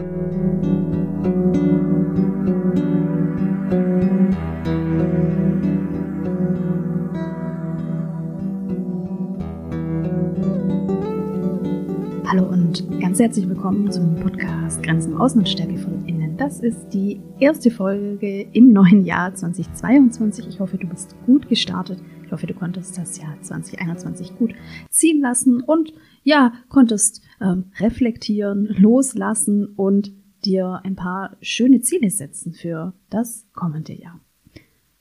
Hallo und ganz herzlich willkommen zum Podcast Grenzen Außen und Stärke von Innen. Das ist die erste Folge im neuen Jahr 2022. Ich hoffe, du bist gut gestartet. Ich hoffe, du konntest das Jahr 2021 gut ziehen lassen und ja, konntest ähm, reflektieren, loslassen und dir ein paar schöne Ziele setzen für das kommende Jahr.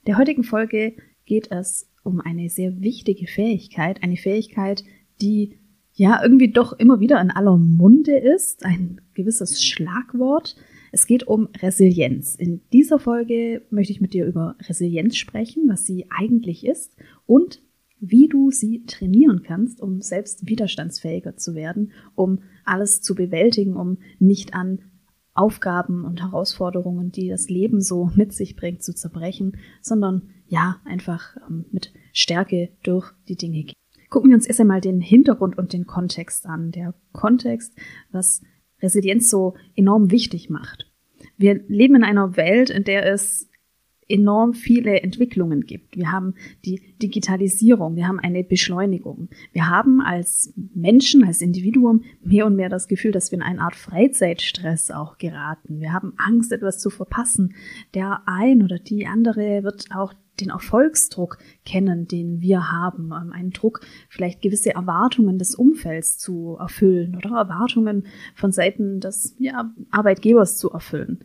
Der heutigen Folge geht es um eine sehr wichtige Fähigkeit, eine Fähigkeit, die ja irgendwie doch immer wieder in aller Munde ist, ein gewisses Schlagwort. Es geht um Resilienz. In dieser Folge möchte ich mit dir über Resilienz sprechen, was sie eigentlich ist und wie du sie trainieren kannst, um selbst widerstandsfähiger zu werden, um alles zu bewältigen, um nicht an Aufgaben und Herausforderungen, die das Leben so mit sich bringt, zu zerbrechen, sondern ja, einfach ähm, mit Stärke durch die Dinge gehen. Gucken wir uns erst einmal den Hintergrund und den Kontext an. Der Kontext, was Resilienz so enorm wichtig macht. Wir leben in einer Welt, in der es enorm viele Entwicklungen gibt. Wir haben die Digitalisierung, wir haben eine Beschleunigung. Wir haben als Menschen, als Individuum mehr und mehr das Gefühl, dass wir in eine Art Freizeitstress auch geraten. Wir haben Angst, etwas zu verpassen. Der ein oder die andere wird auch den Erfolgsdruck kennen, den wir haben. Ähm, einen Druck, vielleicht gewisse Erwartungen des Umfelds zu erfüllen oder Erwartungen von Seiten des ja, Arbeitgebers zu erfüllen.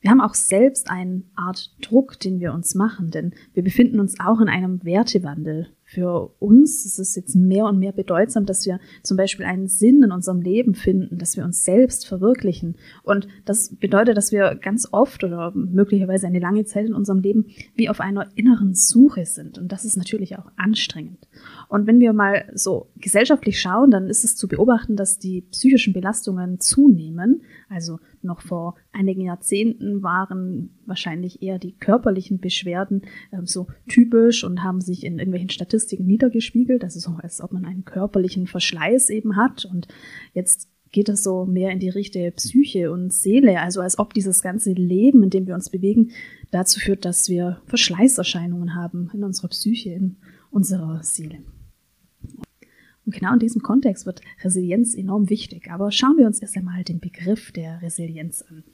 Wir haben auch selbst eine Art Druck, den wir uns machen, denn wir befinden uns auch in einem Wertewandel. Für uns ist es jetzt mehr und mehr bedeutsam, dass wir zum Beispiel einen Sinn in unserem Leben finden, dass wir uns selbst verwirklichen. Und das bedeutet, dass wir ganz oft oder möglicherweise eine lange Zeit in unserem Leben wie auf einer inneren Suche sind. Und das ist natürlich auch anstrengend. Und wenn wir mal so gesellschaftlich schauen, dann ist es zu beobachten, dass die psychischen Belastungen zunehmen. Also noch vor einigen Jahrzehnten waren wahrscheinlich eher die körperlichen Beschwerden äh, so typisch und haben sich in irgendwelchen Statistiken niedergespiegelt. Das ist so, als ob man einen körperlichen Verschleiß eben hat. Und jetzt geht es so mehr in die Richtung Psyche und Seele, also als ob dieses ganze Leben, in dem wir uns bewegen, dazu führt, dass wir Verschleißerscheinungen haben in unserer Psyche, in unserer Seele. Und genau in diesem Kontext wird Resilienz enorm wichtig. Aber schauen wir uns erst einmal den Begriff der Resilienz an.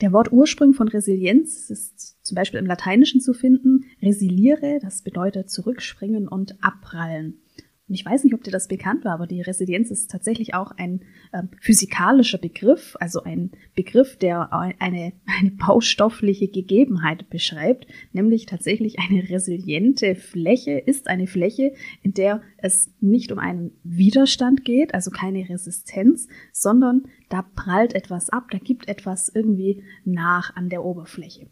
Der Wortursprung von Resilienz ist zum Beispiel im Lateinischen zu finden. Resiliere, das bedeutet zurückspringen und abprallen. Und ich weiß nicht, ob dir das bekannt war, aber die Resilienz ist tatsächlich auch ein äh, physikalischer Begriff, also ein Begriff, der eine, eine baustoffliche Gegebenheit beschreibt, nämlich tatsächlich eine resiliente Fläche ist eine Fläche, in der es nicht um einen Widerstand geht, also keine Resistenz, sondern da prallt etwas ab, da gibt etwas irgendwie nach an der Oberfläche.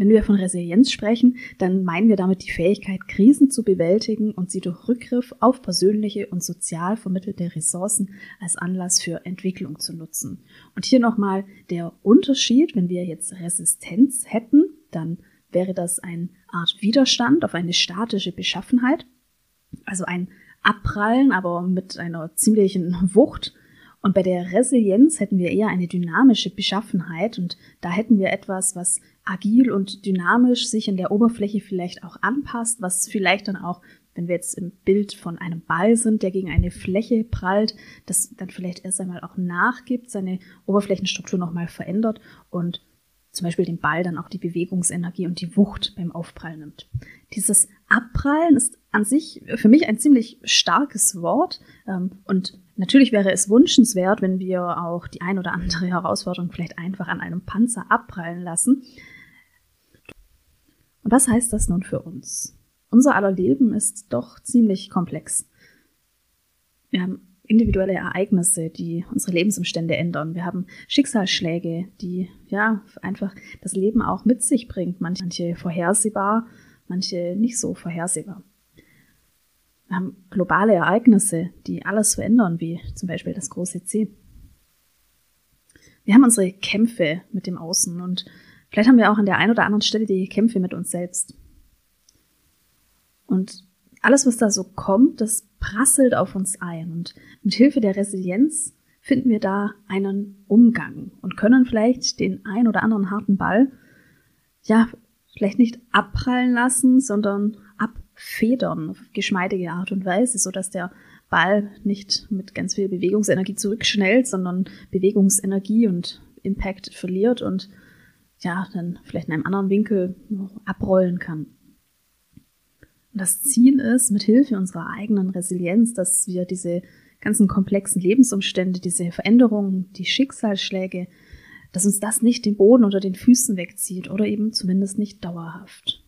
Wenn wir von Resilienz sprechen, dann meinen wir damit die Fähigkeit, Krisen zu bewältigen und sie durch Rückgriff auf persönliche und sozial vermittelte Ressourcen als Anlass für Entwicklung zu nutzen. Und hier nochmal der Unterschied, wenn wir jetzt Resistenz hätten, dann wäre das eine Art Widerstand auf eine statische Beschaffenheit, also ein Abprallen, aber mit einer ziemlichen Wucht und bei der Resilienz hätten wir eher eine dynamische Beschaffenheit und da hätten wir etwas, was agil und dynamisch sich in der Oberfläche vielleicht auch anpasst, was vielleicht dann auch, wenn wir jetzt im Bild von einem Ball sind, der gegen eine Fläche prallt, das dann vielleicht erst einmal auch nachgibt, seine Oberflächenstruktur nochmal verändert und zum Beispiel den Ball dann auch die Bewegungsenergie und die Wucht beim Aufprall nimmt. Dieses Abprallen ist an sich für mich ein ziemlich starkes Wort ähm, und Natürlich wäre es wünschenswert, wenn wir auch die ein oder andere Herausforderung vielleicht einfach an einem Panzer abprallen lassen. Und was heißt das nun für uns? Unser aller Leben ist doch ziemlich komplex. Wir haben individuelle Ereignisse, die unsere Lebensumstände ändern. Wir haben Schicksalsschläge, die ja einfach das Leben auch mit sich bringt. Manche vorhersehbar, manche nicht so vorhersehbar. Wir haben globale Ereignisse, die alles verändern, wie zum Beispiel das große C. Wir haben unsere Kämpfe mit dem Außen und vielleicht haben wir auch an der einen oder anderen Stelle die Kämpfe mit uns selbst. Und alles, was da so kommt, das prasselt auf uns ein. Und mit Hilfe der Resilienz finden wir da einen Umgang und können vielleicht den ein oder anderen harten Ball, ja, vielleicht nicht abprallen lassen, sondern abfedern auf geschmeidige Art und Weise, so dass der Ball nicht mit ganz viel Bewegungsenergie zurückschnellt, sondern Bewegungsenergie und Impact verliert und ja, dann vielleicht in einem anderen Winkel abrollen kann. Das Ziel ist, mit Hilfe unserer eigenen Resilienz, dass wir diese ganzen komplexen Lebensumstände, diese Veränderungen, die Schicksalsschläge, dass uns das nicht den Boden unter den Füßen wegzieht oder eben zumindest nicht dauerhaft.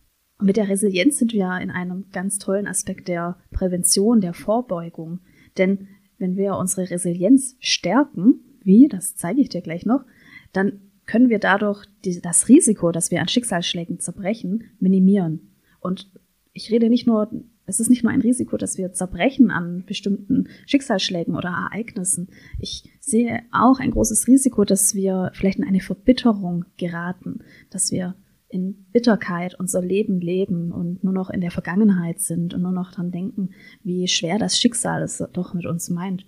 Mit der Resilienz sind wir in einem ganz tollen Aspekt der Prävention, der Vorbeugung. Denn wenn wir unsere Resilienz stärken, wie, das zeige ich dir gleich noch, dann können wir dadurch die, das Risiko, dass wir an Schicksalsschlägen zerbrechen, minimieren. Und ich rede nicht nur, es ist nicht nur ein Risiko, dass wir zerbrechen an bestimmten Schicksalsschlägen oder Ereignissen. Ich sehe auch ein großes Risiko, dass wir vielleicht in eine Verbitterung geraten, dass wir in Bitterkeit unser Leben leben und nur noch in der Vergangenheit sind und nur noch dran denken, wie schwer das Schicksal es doch mit uns meint.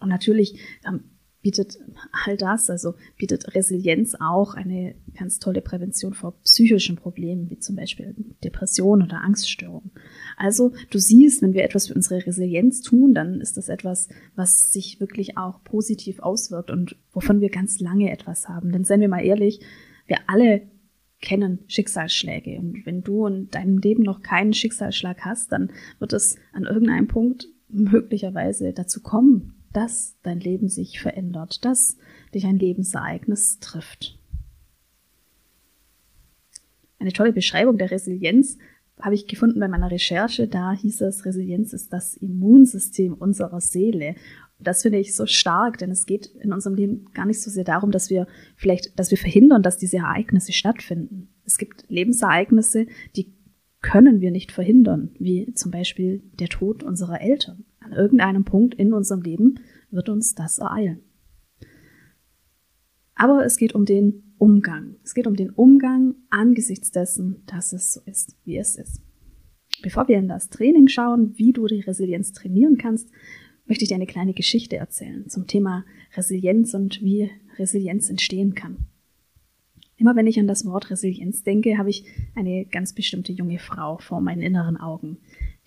Und natürlich ähm, bietet all das, also bietet Resilienz auch eine ganz tolle Prävention vor psychischen Problemen, wie zum Beispiel Depression oder Angststörungen. Also du siehst, wenn wir etwas für unsere Resilienz tun, dann ist das etwas, was sich wirklich auch positiv auswirkt und wovon wir ganz lange etwas haben. Denn seien wir mal ehrlich, wir alle kennen Schicksalsschläge. Und wenn du in deinem Leben noch keinen Schicksalsschlag hast, dann wird es an irgendeinem Punkt möglicherweise dazu kommen, dass dein Leben sich verändert, dass dich ein Lebensereignis trifft. Eine tolle Beschreibung der Resilienz habe ich gefunden bei meiner Recherche. Da hieß es, Resilienz ist das Immunsystem unserer Seele. Das finde ich so stark, denn es geht in unserem Leben gar nicht so sehr darum, dass wir vielleicht, dass wir verhindern, dass diese Ereignisse stattfinden. Es gibt Lebensereignisse, die können wir nicht verhindern, wie zum Beispiel der Tod unserer Eltern. An irgendeinem Punkt in unserem Leben wird uns das ereilen. Aber es geht um den Umgang. Es geht um den Umgang angesichts dessen, dass es so ist, wie es ist. Bevor wir in das Training schauen, wie du die Resilienz trainieren kannst, möchte ich dir eine kleine Geschichte erzählen zum Thema Resilienz und wie Resilienz entstehen kann. Immer wenn ich an das Wort Resilienz denke, habe ich eine ganz bestimmte junge Frau vor meinen inneren Augen.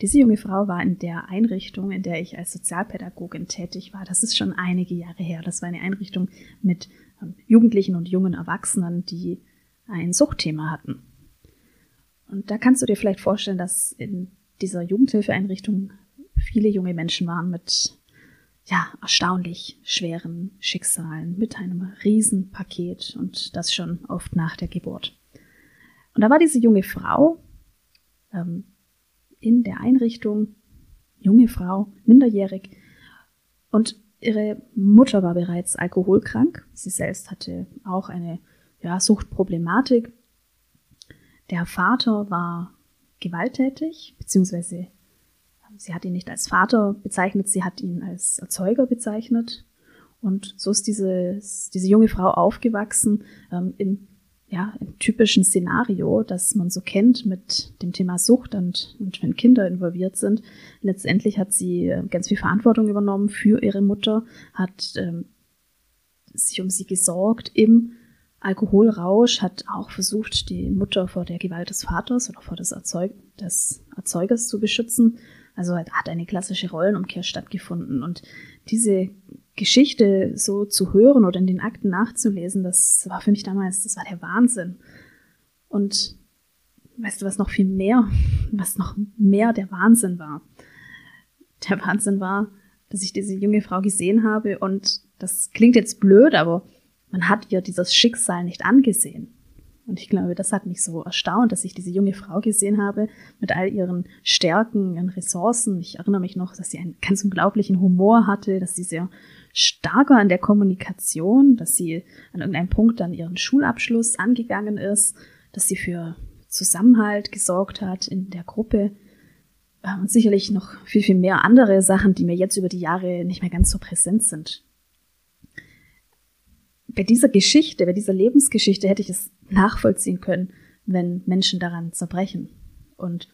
Diese junge Frau war in der Einrichtung, in der ich als Sozialpädagogin tätig war. Das ist schon einige Jahre her. Das war eine Einrichtung mit ähm, Jugendlichen und jungen Erwachsenen, die ein Suchtthema hatten. Und da kannst du dir vielleicht vorstellen, dass in dieser Jugendhilfeeinrichtung viele junge Menschen waren mit ja, erstaunlich schweren Schicksalen, mit einem Riesenpaket und das schon oft nach der Geburt. Und da war diese junge Frau, ähm, in der Einrichtung, junge Frau, minderjährig. Und ihre Mutter war bereits alkoholkrank. Sie selbst hatte auch eine ja, Suchtproblematik. Der Vater war gewalttätig, beziehungsweise sie hat ihn nicht als Vater bezeichnet, sie hat ihn als Erzeuger bezeichnet. Und so ist diese, diese junge Frau aufgewachsen ähm, im ja, im typischen Szenario, das man so kennt mit dem Thema Sucht und, und wenn Kinder involviert sind. Letztendlich hat sie äh, ganz viel Verantwortung übernommen für ihre Mutter, hat ähm, sich um sie gesorgt im Alkoholrausch, hat auch versucht, die Mutter vor der Gewalt des Vaters oder vor des, Erzeug des Erzeugers zu beschützen. Also hat eine klassische Rollenumkehr stattgefunden. Und diese Geschichte so zu hören oder in den Akten nachzulesen, das war für mich damals, das war der Wahnsinn. Und weißt du, was noch viel mehr, was noch mehr der Wahnsinn war? Der Wahnsinn war, dass ich diese junge Frau gesehen habe und das klingt jetzt blöd, aber man hat ihr dieses Schicksal nicht angesehen. Und ich glaube, das hat mich so erstaunt, dass ich diese junge Frau gesehen habe mit all ihren Stärken, ihren Ressourcen. Ich erinnere mich noch, dass sie einen ganz unglaublichen Humor hatte, dass sie sehr stark war an der Kommunikation, dass sie an irgendeinem Punkt dann ihren Schulabschluss angegangen ist, dass sie für Zusammenhalt gesorgt hat in der Gruppe. Äh, und sicherlich noch viel, viel mehr andere Sachen, die mir jetzt über die Jahre nicht mehr ganz so präsent sind bei dieser Geschichte, bei dieser Lebensgeschichte hätte ich es nachvollziehen können, wenn Menschen daran zerbrechen. Und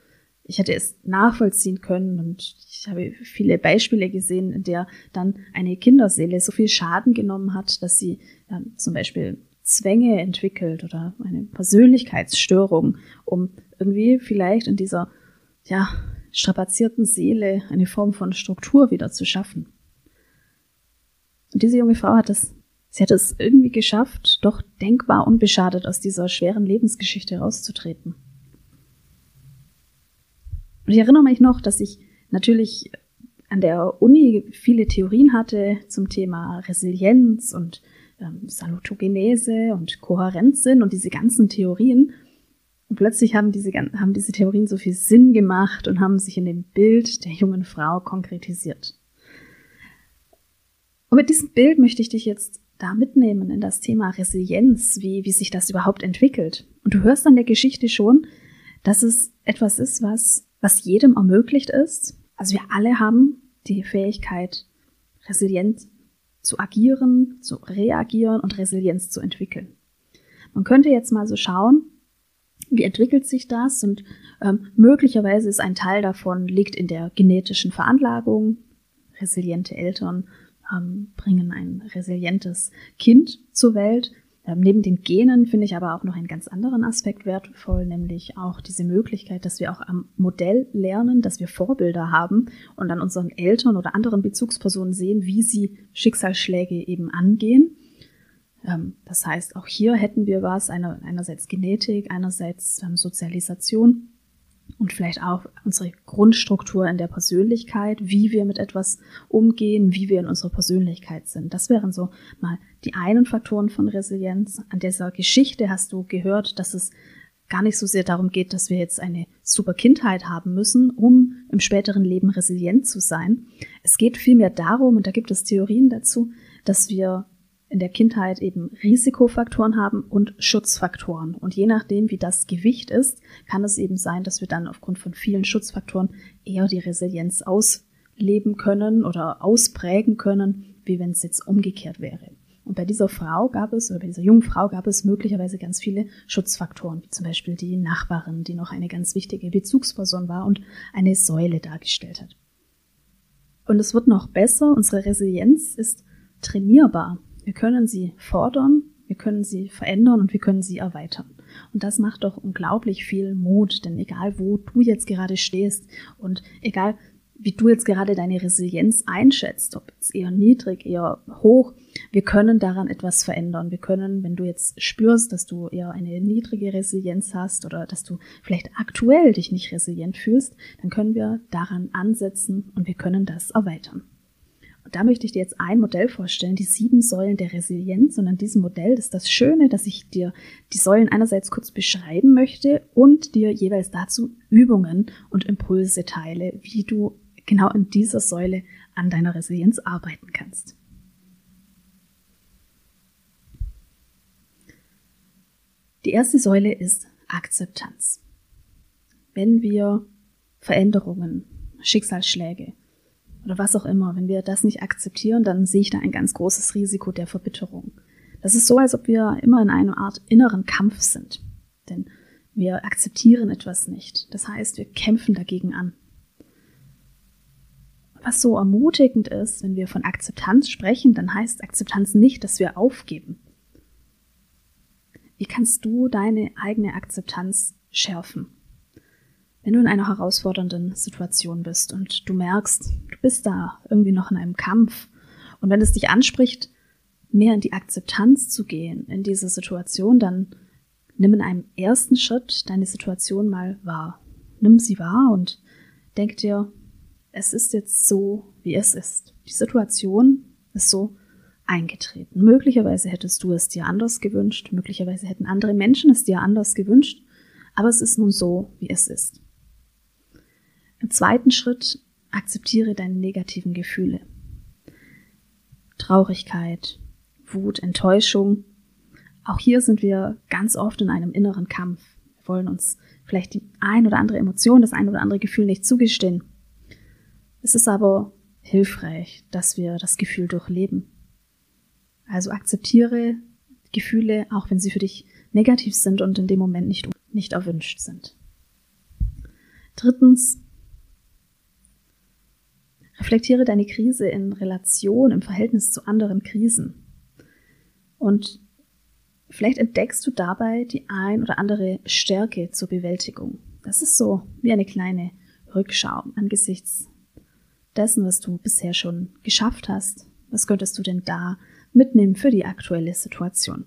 ich hätte es nachvollziehen können und ich habe viele Beispiele gesehen, in der dann eine Kinderseele so viel Schaden genommen hat, dass sie äh, zum Beispiel Zwänge entwickelt oder eine Persönlichkeitsstörung, um irgendwie vielleicht in dieser ja, strapazierten Seele eine Form von Struktur wieder zu schaffen. Und diese junge Frau hat es, sie hat es irgendwie geschafft, doch denkbar unbeschadet aus dieser schweren Lebensgeschichte rauszutreten. Und ich erinnere mich noch, dass ich natürlich an der Uni viele Theorien hatte zum Thema Resilienz und ähm, Salutogenese und Kohärenzsinn und diese ganzen Theorien. Und plötzlich haben diese, haben diese Theorien so viel Sinn gemacht und haben sich in dem Bild der jungen Frau konkretisiert. Und mit diesem Bild möchte ich dich jetzt da mitnehmen in das Thema Resilienz, wie, wie sich das überhaupt entwickelt. Und du hörst an der Geschichte schon, dass es etwas ist, was was jedem ermöglicht ist. Also wir alle haben die Fähigkeit, resilient zu agieren, zu reagieren und Resilienz zu entwickeln. Man könnte jetzt mal so schauen, wie entwickelt sich das und ähm, möglicherweise ist ein Teil davon liegt in der genetischen Veranlagung. Resiliente Eltern ähm, bringen ein resilientes Kind zur Welt. Ähm, neben den Genen finde ich aber auch noch einen ganz anderen Aspekt wertvoll, nämlich auch diese Möglichkeit, dass wir auch am Modell lernen, dass wir Vorbilder haben und an unseren Eltern oder anderen Bezugspersonen sehen, wie sie Schicksalsschläge eben angehen. Ähm, das heißt, auch hier hätten wir was, einerseits Genetik, einerseits ähm, Sozialisation und vielleicht auch unsere Grundstruktur in der Persönlichkeit, wie wir mit etwas umgehen, wie wir in unserer Persönlichkeit sind. Das wären so mal die einen Faktoren von Resilienz. An dieser Geschichte hast du gehört, dass es gar nicht so sehr darum geht, dass wir jetzt eine super Kindheit haben müssen, um im späteren Leben resilient zu sein. Es geht vielmehr darum, und da gibt es Theorien dazu, dass wir in der Kindheit eben Risikofaktoren haben und Schutzfaktoren. Und je nachdem, wie das Gewicht ist, kann es eben sein, dass wir dann aufgrund von vielen Schutzfaktoren eher die Resilienz ausleben können oder ausprägen können, wie wenn es jetzt umgekehrt wäre. Und bei dieser Frau gab es, oder bei dieser jungen Frau gab es möglicherweise ganz viele Schutzfaktoren, wie zum Beispiel die Nachbarin, die noch eine ganz wichtige Bezugsperson war und eine Säule dargestellt hat. Und es wird noch besser, unsere Resilienz ist trainierbar. Wir können sie fordern, wir können sie verändern und wir können sie erweitern. Und das macht doch unglaublich viel Mut, denn egal wo du jetzt gerade stehst und egal wie du jetzt gerade deine Resilienz einschätzt, ob es eher niedrig, eher hoch, wir können daran etwas verändern. Wir können, wenn du jetzt spürst, dass du eher eine niedrige Resilienz hast oder dass du vielleicht aktuell dich nicht resilient fühlst, dann können wir daran ansetzen und wir können das erweitern. Da möchte ich dir jetzt ein Modell vorstellen, die sieben Säulen der Resilienz. Und an diesem Modell ist das Schöne, dass ich dir die Säulen einerseits kurz beschreiben möchte und dir jeweils dazu Übungen und Impulse teile, wie du genau in dieser Säule an deiner Resilienz arbeiten kannst. Die erste Säule ist Akzeptanz. Wenn wir Veränderungen, Schicksalsschläge, oder was auch immer, wenn wir das nicht akzeptieren, dann sehe ich da ein ganz großes Risiko der Verbitterung. Das ist so, als ob wir immer in einer Art inneren Kampf sind. Denn wir akzeptieren etwas nicht. Das heißt, wir kämpfen dagegen an. Was so ermutigend ist, wenn wir von Akzeptanz sprechen, dann heißt Akzeptanz nicht, dass wir aufgeben. Wie kannst du deine eigene Akzeptanz schärfen? Wenn du in einer herausfordernden Situation bist und du merkst, du bist da irgendwie noch in einem Kampf und wenn es dich anspricht, mehr in die Akzeptanz zu gehen in dieser Situation, dann nimm in einem ersten Schritt deine Situation mal wahr. Nimm sie wahr und denk dir, es ist jetzt so, wie es ist. Die Situation ist so eingetreten. Möglicherweise hättest du es dir anders gewünscht, möglicherweise hätten andere Menschen es dir anders gewünscht, aber es ist nun so, wie es ist. Im zweiten Schritt akzeptiere deine negativen Gefühle. Traurigkeit, Wut, Enttäuschung. Auch hier sind wir ganz oft in einem inneren Kampf. Wir wollen uns vielleicht die ein oder andere Emotion, das ein oder andere Gefühl nicht zugestehen. Es ist aber hilfreich, dass wir das Gefühl durchleben. Also akzeptiere Gefühle, auch wenn sie für dich negativ sind und in dem Moment nicht, nicht erwünscht sind. Drittens, reflektiere deine Krise in Relation, im Verhältnis zu anderen Krisen. Und vielleicht entdeckst du dabei die ein oder andere Stärke zur Bewältigung. Das ist so wie eine kleine Rückschau angesichts dessen, was du bisher schon geschafft hast. Was könntest du denn da mitnehmen für die aktuelle Situation?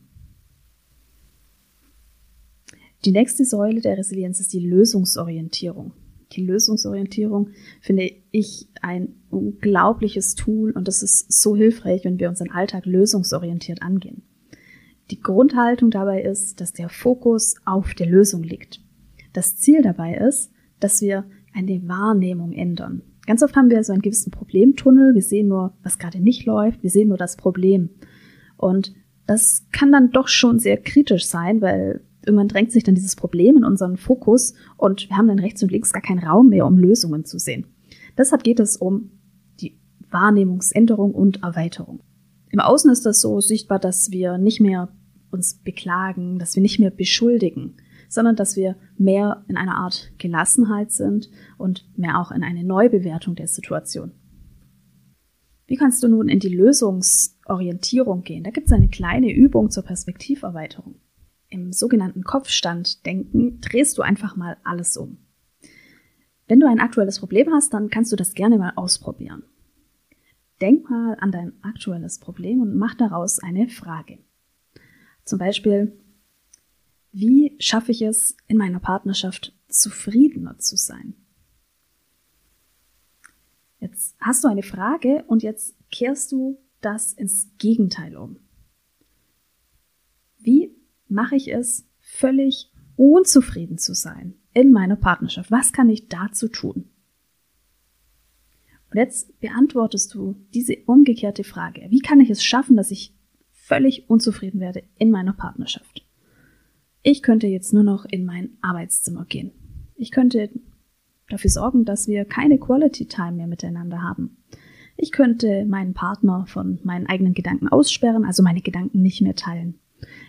Die nächste Säule der Resilienz ist die Lösungsorientierung. Die Lösungsorientierung finde ich ein unglaubliches Tool und das ist so hilfreich, wenn wir unseren Alltag lösungsorientiert angehen. Die Grundhaltung dabei ist, dass der Fokus auf der Lösung liegt. Das Ziel dabei ist, dass wir eine Wahrnehmung ändern. Ganz oft haben wir so einen gewissen Problemtunnel. Wir sehen nur, was gerade nicht läuft. Wir sehen nur das Problem. Und das kann dann doch schon sehr kritisch sein, weil irgendwann drängt sich dann dieses Problem in unseren Fokus und wir haben dann rechts und links gar keinen Raum mehr, um Lösungen zu sehen. Deshalb geht es um die Wahrnehmungsänderung und Erweiterung. Im Außen ist das so sichtbar, dass wir nicht mehr uns beklagen, dass wir nicht mehr beschuldigen, sondern dass wir mehr in einer Art Gelassenheit sind und mehr auch in eine Neubewertung der Situation. Wie kannst du nun in die Lösungsorientierung gehen? Da gibt es eine kleine Übung zur Perspektiverweiterung. Im sogenannten Kopfstanddenken drehst du einfach mal alles um. Wenn du ein aktuelles Problem hast, dann kannst du das gerne mal ausprobieren. Denk mal an dein aktuelles Problem und mach daraus eine Frage. Zum Beispiel, wie schaffe ich es, in meiner Partnerschaft zufriedener zu sein? Jetzt hast du eine Frage und jetzt kehrst du das ins Gegenteil um. Mache ich es, völlig unzufrieden zu sein in meiner Partnerschaft? Was kann ich dazu tun? Und jetzt beantwortest du diese umgekehrte Frage. Wie kann ich es schaffen, dass ich völlig unzufrieden werde in meiner Partnerschaft? Ich könnte jetzt nur noch in mein Arbeitszimmer gehen. Ich könnte dafür sorgen, dass wir keine Quality Time mehr miteinander haben. Ich könnte meinen Partner von meinen eigenen Gedanken aussperren, also meine Gedanken nicht mehr teilen.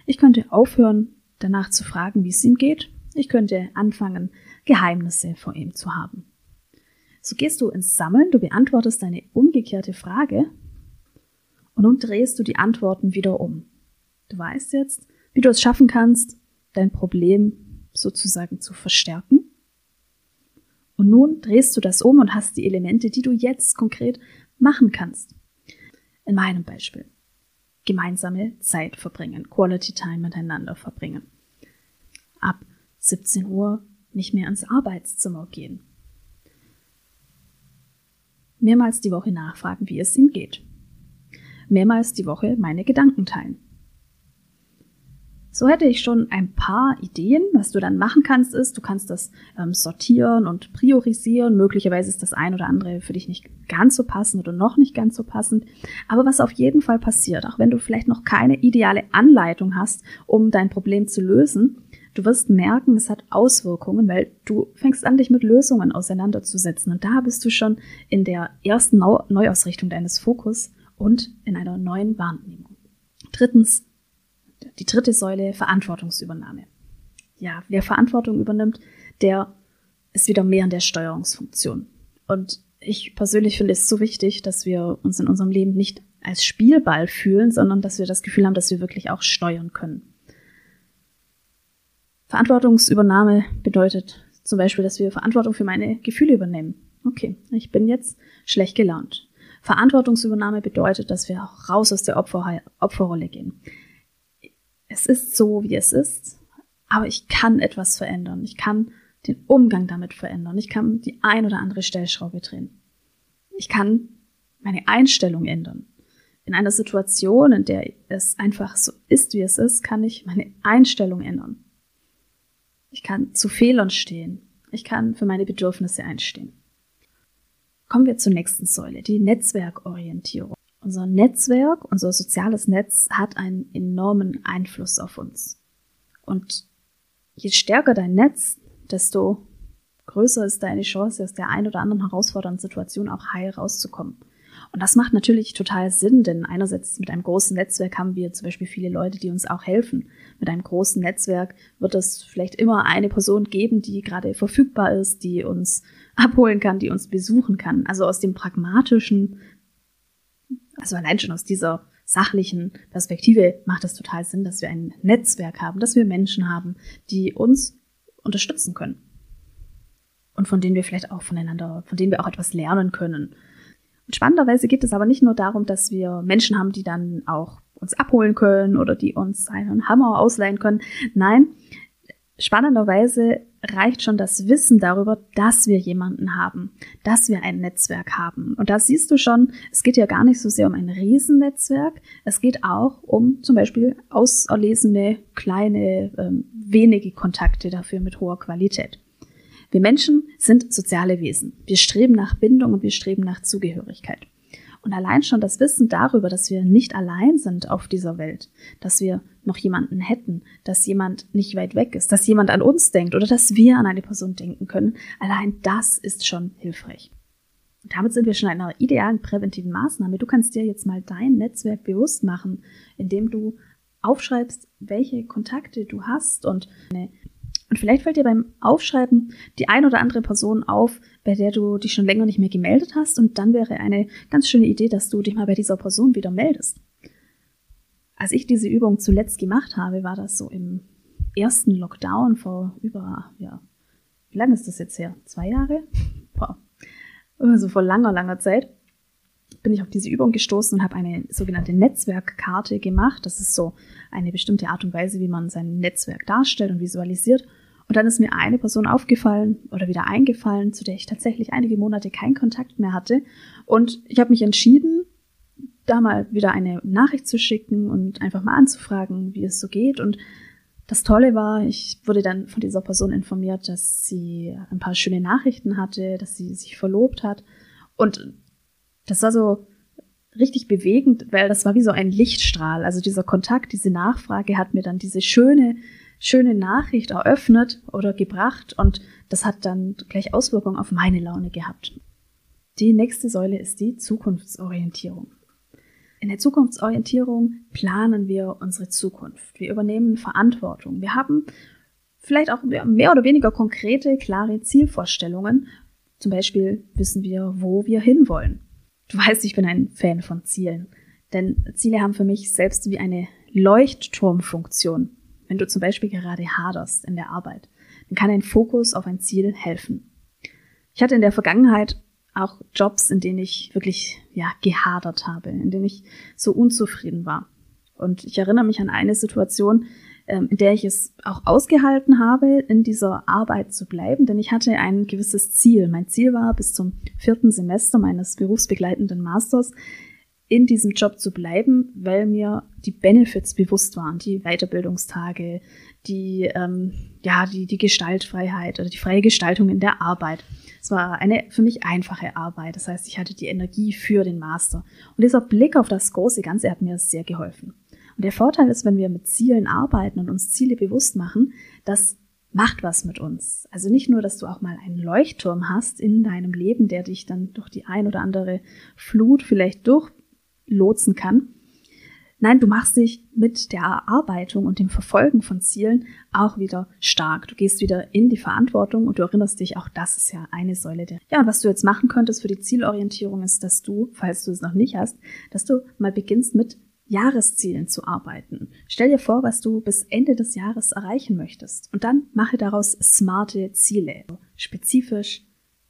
Ich könnte aufhören, danach zu fragen, wie es ihm geht. Ich könnte anfangen, Geheimnisse vor ihm zu haben. So gehst du ins Sammeln, du beantwortest deine umgekehrte Frage und nun drehst du die Antworten wieder um. Du weißt jetzt, wie du es schaffen kannst, dein Problem sozusagen zu verstärken. Und nun drehst du das um und hast die Elemente, die du jetzt konkret machen kannst. In meinem Beispiel. Gemeinsame Zeit verbringen, Quality Time miteinander verbringen. Ab 17 Uhr nicht mehr ins Arbeitszimmer gehen. Mehrmals die Woche nachfragen, wie es ihm geht. Mehrmals die Woche meine Gedanken teilen. So hätte ich schon ein paar Ideen. Was du dann machen kannst, ist, du kannst das ähm, sortieren und priorisieren. Möglicherweise ist das ein oder andere für dich nicht ganz so passend oder noch nicht ganz so passend. Aber was auf jeden Fall passiert, auch wenn du vielleicht noch keine ideale Anleitung hast, um dein Problem zu lösen, du wirst merken, es hat Auswirkungen, weil du fängst an, dich mit Lösungen auseinanderzusetzen. Und da bist du schon in der ersten Neuausrichtung deines Fokus und in einer neuen Wahrnehmung. Drittens, die dritte Säule, Verantwortungsübernahme. Ja, wer Verantwortung übernimmt, der ist wieder mehr in der Steuerungsfunktion. Und ich persönlich finde es so wichtig, dass wir uns in unserem Leben nicht als Spielball fühlen, sondern dass wir das Gefühl haben, dass wir wirklich auch steuern können. Verantwortungsübernahme bedeutet zum Beispiel, dass wir Verantwortung für meine Gefühle übernehmen. Okay, ich bin jetzt schlecht gelaunt. Verantwortungsübernahme bedeutet, dass wir auch raus aus der Opferrolle gehen es ist so, wie es ist, aber ich kann etwas verändern. Ich kann den Umgang damit verändern. Ich kann die ein oder andere Stellschraube drehen. Ich kann meine Einstellung ändern. In einer Situation, in der es einfach so ist, wie es ist, kann ich meine Einstellung ändern. Ich kann zu Fehlern stehen. Ich kann für meine Bedürfnisse einstehen. Kommen wir zur nächsten Säule, die Netzwerkorientierung. Unser Netzwerk, unser soziales Netz hat einen enormen Einfluss auf uns. Und je stärker dein Netz, desto größer ist deine Chance, aus der ein oder anderen herausfordernden Situation auch heil rauszukommen. Und das macht natürlich total Sinn, denn einerseits mit einem großen Netzwerk haben wir zum Beispiel viele Leute, die uns auch helfen. Mit einem großen Netzwerk wird es vielleicht immer eine Person geben, die gerade verfügbar ist, die uns abholen kann, die uns besuchen kann. Also aus dem pragmatischen, also allein schon aus dieser sachlichen Perspektive macht es total Sinn, dass wir ein Netzwerk haben, dass wir Menschen haben, die uns unterstützen können. Und von denen wir vielleicht auch voneinander, von denen wir auch etwas lernen können. Und spannenderweise geht es aber nicht nur darum, dass wir Menschen haben, die dann auch uns abholen können oder die uns einen Hammer ausleihen können. Nein, spannenderweise reicht schon das Wissen darüber, dass wir jemanden haben, dass wir ein Netzwerk haben. Und da siehst du schon, es geht ja gar nicht so sehr um ein Riesennetzwerk, es geht auch um zum Beispiel auserlesene, kleine, ähm, wenige Kontakte dafür mit hoher Qualität. Wir Menschen sind soziale Wesen. Wir streben nach Bindung und wir streben nach Zugehörigkeit. Und allein schon das Wissen darüber, dass wir nicht allein sind auf dieser Welt, dass wir noch jemanden hätten, dass jemand nicht weit weg ist, dass jemand an uns denkt oder dass wir an eine Person denken können, allein das ist schon hilfreich. Und damit sind wir schon in einer idealen präventiven Maßnahme. Du kannst dir jetzt mal dein Netzwerk bewusst machen, indem du aufschreibst, welche Kontakte du hast und und vielleicht fällt dir beim Aufschreiben die ein oder andere Person auf, bei der du dich schon länger nicht mehr gemeldet hast. Und dann wäre eine ganz schöne Idee, dass du dich mal bei dieser Person wieder meldest. Als ich diese Übung zuletzt gemacht habe, war das so im ersten Lockdown vor über, ja, wie lange ist das jetzt her? Zwei Jahre? Boah. Also vor langer, langer Zeit bin ich auf diese Übung gestoßen und habe eine sogenannte Netzwerkkarte gemacht. Das ist so eine bestimmte Art und Weise, wie man sein Netzwerk darstellt und visualisiert. Und dann ist mir eine Person aufgefallen oder wieder eingefallen, zu der ich tatsächlich einige Monate keinen Kontakt mehr hatte. Und ich habe mich entschieden, da mal wieder eine Nachricht zu schicken und einfach mal anzufragen, wie es so geht. Und das Tolle war, ich wurde dann von dieser Person informiert, dass sie ein paar schöne Nachrichten hatte, dass sie sich verlobt hat. Und das war so richtig bewegend, weil das war wie so ein Lichtstrahl. Also dieser Kontakt, diese Nachfrage hat mir dann diese schöne, schöne Nachricht eröffnet oder gebracht und das hat dann gleich Auswirkungen auf meine Laune gehabt. Die nächste Säule ist die Zukunftsorientierung. In der Zukunftsorientierung planen wir unsere Zukunft. Wir übernehmen Verantwortung. Wir haben vielleicht auch mehr oder weniger konkrete, klare Zielvorstellungen. Zum Beispiel wissen wir, wo wir hinwollen. Du weißt, ich bin ein Fan von Zielen. Denn Ziele haben für mich selbst wie eine Leuchtturmfunktion. Wenn du zum Beispiel gerade haderst in der Arbeit, dann kann ein Fokus auf ein Ziel helfen. Ich hatte in der Vergangenheit auch Jobs, in denen ich wirklich, ja, gehadert habe, in denen ich so unzufrieden war. Und ich erinnere mich an eine Situation, ähm, in der ich es auch ausgehalten habe, in dieser Arbeit zu bleiben, denn ich hatte ein gewisses Ziel. Mein Ziel war, bis zum vierten Semester meines berufsbegleitenden Masters in diesem Job zu bleiben, weil mir die Benefits bewusst waren, die Weiterbildungstage, die ähm, ja die die Gestaltfreiheit oder die freie Gestaltung in der Arbeit. Es war eine für mich einfache Arbeit. Das heißt, ich hatte die Energie für den Master. Und dieser Blick auf das große Ganze hat mir sehr geholfen. Und der Vorteil ist, wenn wir mit Zielen arbeiten und uns Ziele bewusst machen, das macht was mit uns. Also nicht nur, dass du auch mal einen Leuchtturm hast in deinem Leben, der dich dann durch die ein oder andere Flut vielleicht durchlotsen kann. Nein, du machst dich mit der Erarbeitung und dem Verfolgen von Zielen auch wieder stark. Du gehst wieder in die Verantwortung und du erinnerst dich, auch das ist ja eine Säule der. Ja, und was du jetzt machen könntest für die Zielorientierung ist, dass du, falls du es noch nicht hast, dass du mal beginnst mit Jahreszielen zu arbeiten. Stell dir vor, was du bis Ende des Jahres erreichen möchtest und dann mache daraus smarte Ziele. Spezifisch,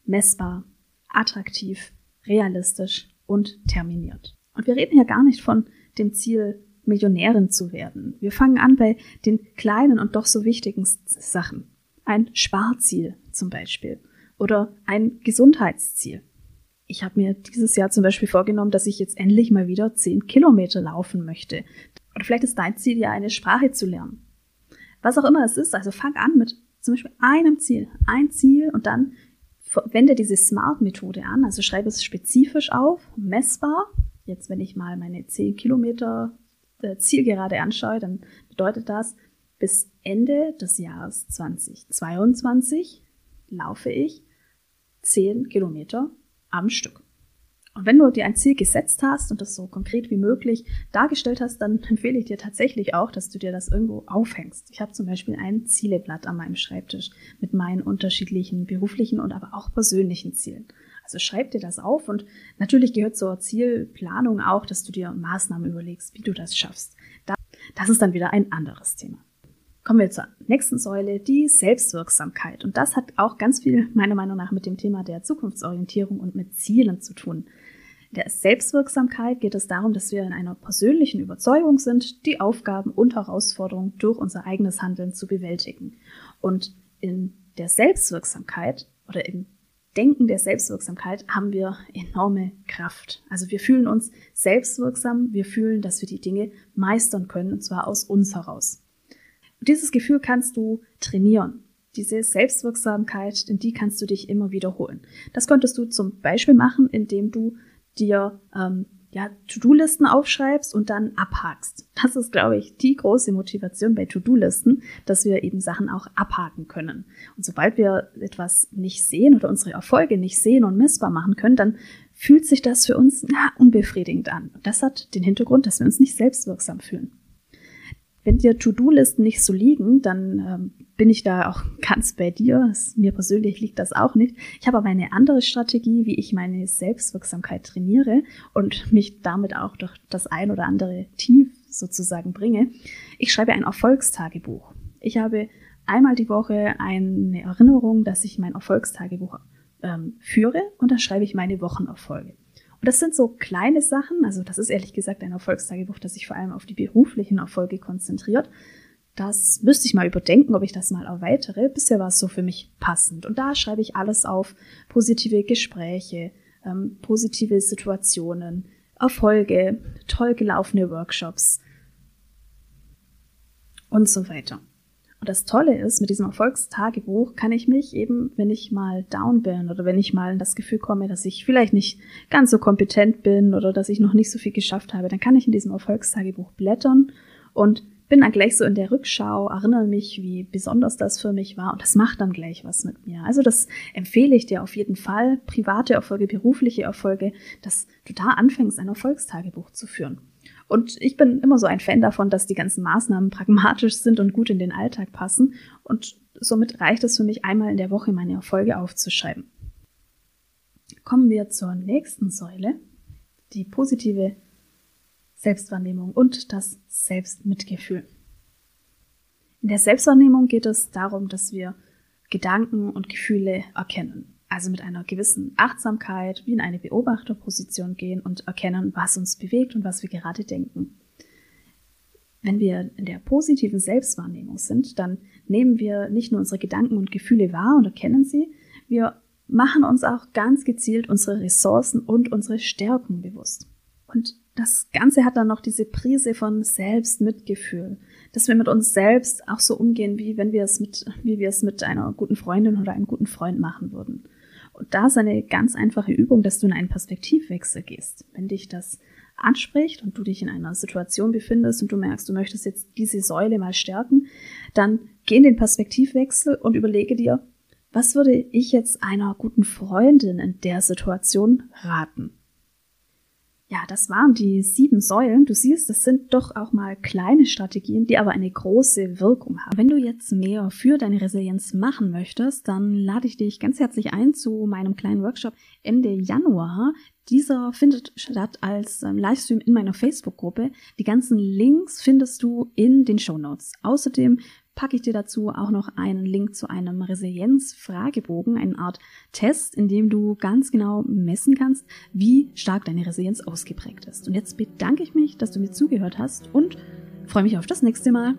messbar, attraktiv, realistisch und terminiert. Und wir reden hier gar nicht von dem Ziel, Millionärin zu werden. Wir fangen an bei den kleinen und doch so wichtigen Sachen. Ein Sparziel zum Beispiel oder ein Gesundheitsziel ich habe mir dieses Jahr zum Beispiel vorgenommen, dass ich jetzt endlich mal wieder zehn Kilometer laufen möchte. Oder vielleicht ist dein Ziel ja eine Sprache zu lernen. Was auch immer es ist, also fang an mit zum Beispiel einem Ziel. Ein Ziel und dann wende diese SMART-Methode an. Also schreibe es spezifisch auf, messbar. Jetzt, wenn ich mal meine zehn Kilometer äh, Zielgerade anschaue, dann bedeutet das, bis Ende des Jahres 2022 laufe ich zehn Kilometer am Stück. Und wenn du dir ein Ziel gesetzt hast und das so konkret wie möglich dargestellt hast, dann empfehle ich dir tatsächlich auch, dass du dir das irgendwo aufhängst. Ich habe zum Beispiel ein Zieleblatt an meinem Schreibtisch mit meinen unterschiedlichen beruflichen und aber auch persönlichen Zielen. Also schreib dir das auf und natürlich gehört zur Zielplanung auch, dass du dir Maßnahmen überlegst, wie du das schaffst. Das ist dann wieder ein anderes Thema. Kommen wir zur nächsten Säule, die Selbstwirksamkeit. Und das hat auch ganz viel meiner Meinung nach mit dem Thema der Zukunftsorientierung und mit Zielen zu tun. In der Selbstwirksamkeit geht es darum, dass wir in einer persönlichen Überzeugung sind, die Aufgaben und Herausforderungen durch unser eigenes Handeln zu bewältigen. Und in der Selbstwirksamkeit oder im Denken der Selbstwirksamkeit haben wir enorme Kraft. Also wir fühlen uns selbstwirksam, wir fühlen, dass wir die Dinge meistern können, und zwar aus uns heraus. Und dieses Gefühl kannst du trainieren. Diese Selbstwirksamkeit, in die kannst du dich immer wiederholen. Das könntest du zum Beispiel machen, indem du dir ähm, ja, To-Do-Listen aufschreibst und dann abhakst. Das ist, glaube ich, die große Motivation bei To-Do-Listen, dass wir eben Sachen auch abhaken können. Und sobald wir etwas nicht sehen oder unsere Erfolge nicht sehen und messbar machen können, dann fühlt sich das für uns na, unbefriedigend an. Und das hat den Hintergrund, dass wir uns nicht selbstwirksam fühlen. Wenn dir To-Do-Listen nicht so liegen, dann ähm, bin ich da auch ganz bei dir. Mir persönlich liegt das auch nicht. Ich habe aber eine andere Strategie, wie ich meine Selbstwirksamkeit trainiere und mich damit auch durch das ein oder andere Tief sozusagen bringe. Ich schreibe ein Erfolgstagebuch. Ich habe einmal die Woche eine Erinnerung, dass ich mein Erfolgstagebuch ähm, führe und da schreibe ich meine Wochenerfolge. Und das sind so kleine Sachen, also das ist ehrlich gesagt ein Erfolgstagebuch, das sich vor allem auf die beruflichen Erfolge konzentriert. Das müsste ich mal überdenken, ob ich das mal erweitere. Bisher war es so für mich passend. Und da schreibe ich alles auf. Positive Gespräche, ähm, positive Situationen, Erfolge, toll gelaufene Workshops und so weiter. Und das Tolle ist, mit diesem Erfolgstagebuch kann ich mich eben, wenn ich mal down bin oder wenn ich mal in das Gefühl komme, dass ich vielleicht nicht ganz so kompetent bin oder dass ich noch nicht so viel geschafft habe, dann kann ich in diesem Erfolgstagebuch blättern und bin dann gleich so in der Rückschau, erinnere mich, wie besonders das für mich war und das macht dann gleich was mit mir. Also das empfehle ich dir auf jeden Fall, private Erfolge, berufliche Erfolge, dass du da anfängst, ein Erfolgstagebuch zu führen. Und ich bin immer so ein Fan davon, dass die ganzen Maßnahmen pragmatisch sind und gut in den Alltag passen. Und somit reicht es für mich, einmal in der Woche meine Erfolge aufzuschreiben. Kommen wir zur nächsten Säule, die positive Selbstwahrnehmung und das Selbstmitgefühl. In der Selbstwahrnehmung geht es darum, dass wir Gedanken und Gefühle erkennen also mit einer gewissen Achtsamkeit wie in eine Beobachterposition gehen und erkennen, was uns bewegt und was wir gerade denken. Wenn wir in der positiven Selbstwahrnehmung sind, dann nehmen wir nicht nur unsere Gedanken und Gefühle wahr und erkennen sie, wir machen uns auch ganz gezielt unsere Ressourcen und unsere Stärken bewusst. Und das Ganze hat dann noch diese Prise von Selbstmitgefühl, dass wir mit uns selbst auch so umgehen, wie wenn wir es mit, wie wir es mit einer guten Freundin oder einem guten Freund machen würden. Und da ist eine ganz einfache Übung, dass du in einen Perspektivwechsel gehst. Wenn dich das anspricht und du dich in einer Situation befindest und du merkst, du möchtest jetzt diese Säule mal stärken, dann geh in den Perspektivwechsel und überlege dir, was würde ich jetzt einer guten Freundin in der Situation raten? Ja, das waren die sieben Säulen. Du siehst, das sind doch auch mal kleine Strategien, die aber eine große Wirkung haben. Wenn du jetzt mehr für deine Resilienz machen möchtest, dann lade ich dich ganz herzlich ein zu meinem kleinen Workshop Ende Januar. Dieser findet statt als ähm, Livestream in meiner Facebook-Gruppe. Die ganzen Links findest du in den Show Notes. Außerdem packe ich dir dazu auch noch einen Link zu einem Resilienz-Fragebogen, eine Art Test, in dem du ganz genau messen kannst, wie stark deine Resilienz ausgeprägt ist. Und jetzt bedanke ich mich, dass du mir zugehört hast und freue mich auf das nächste Mal.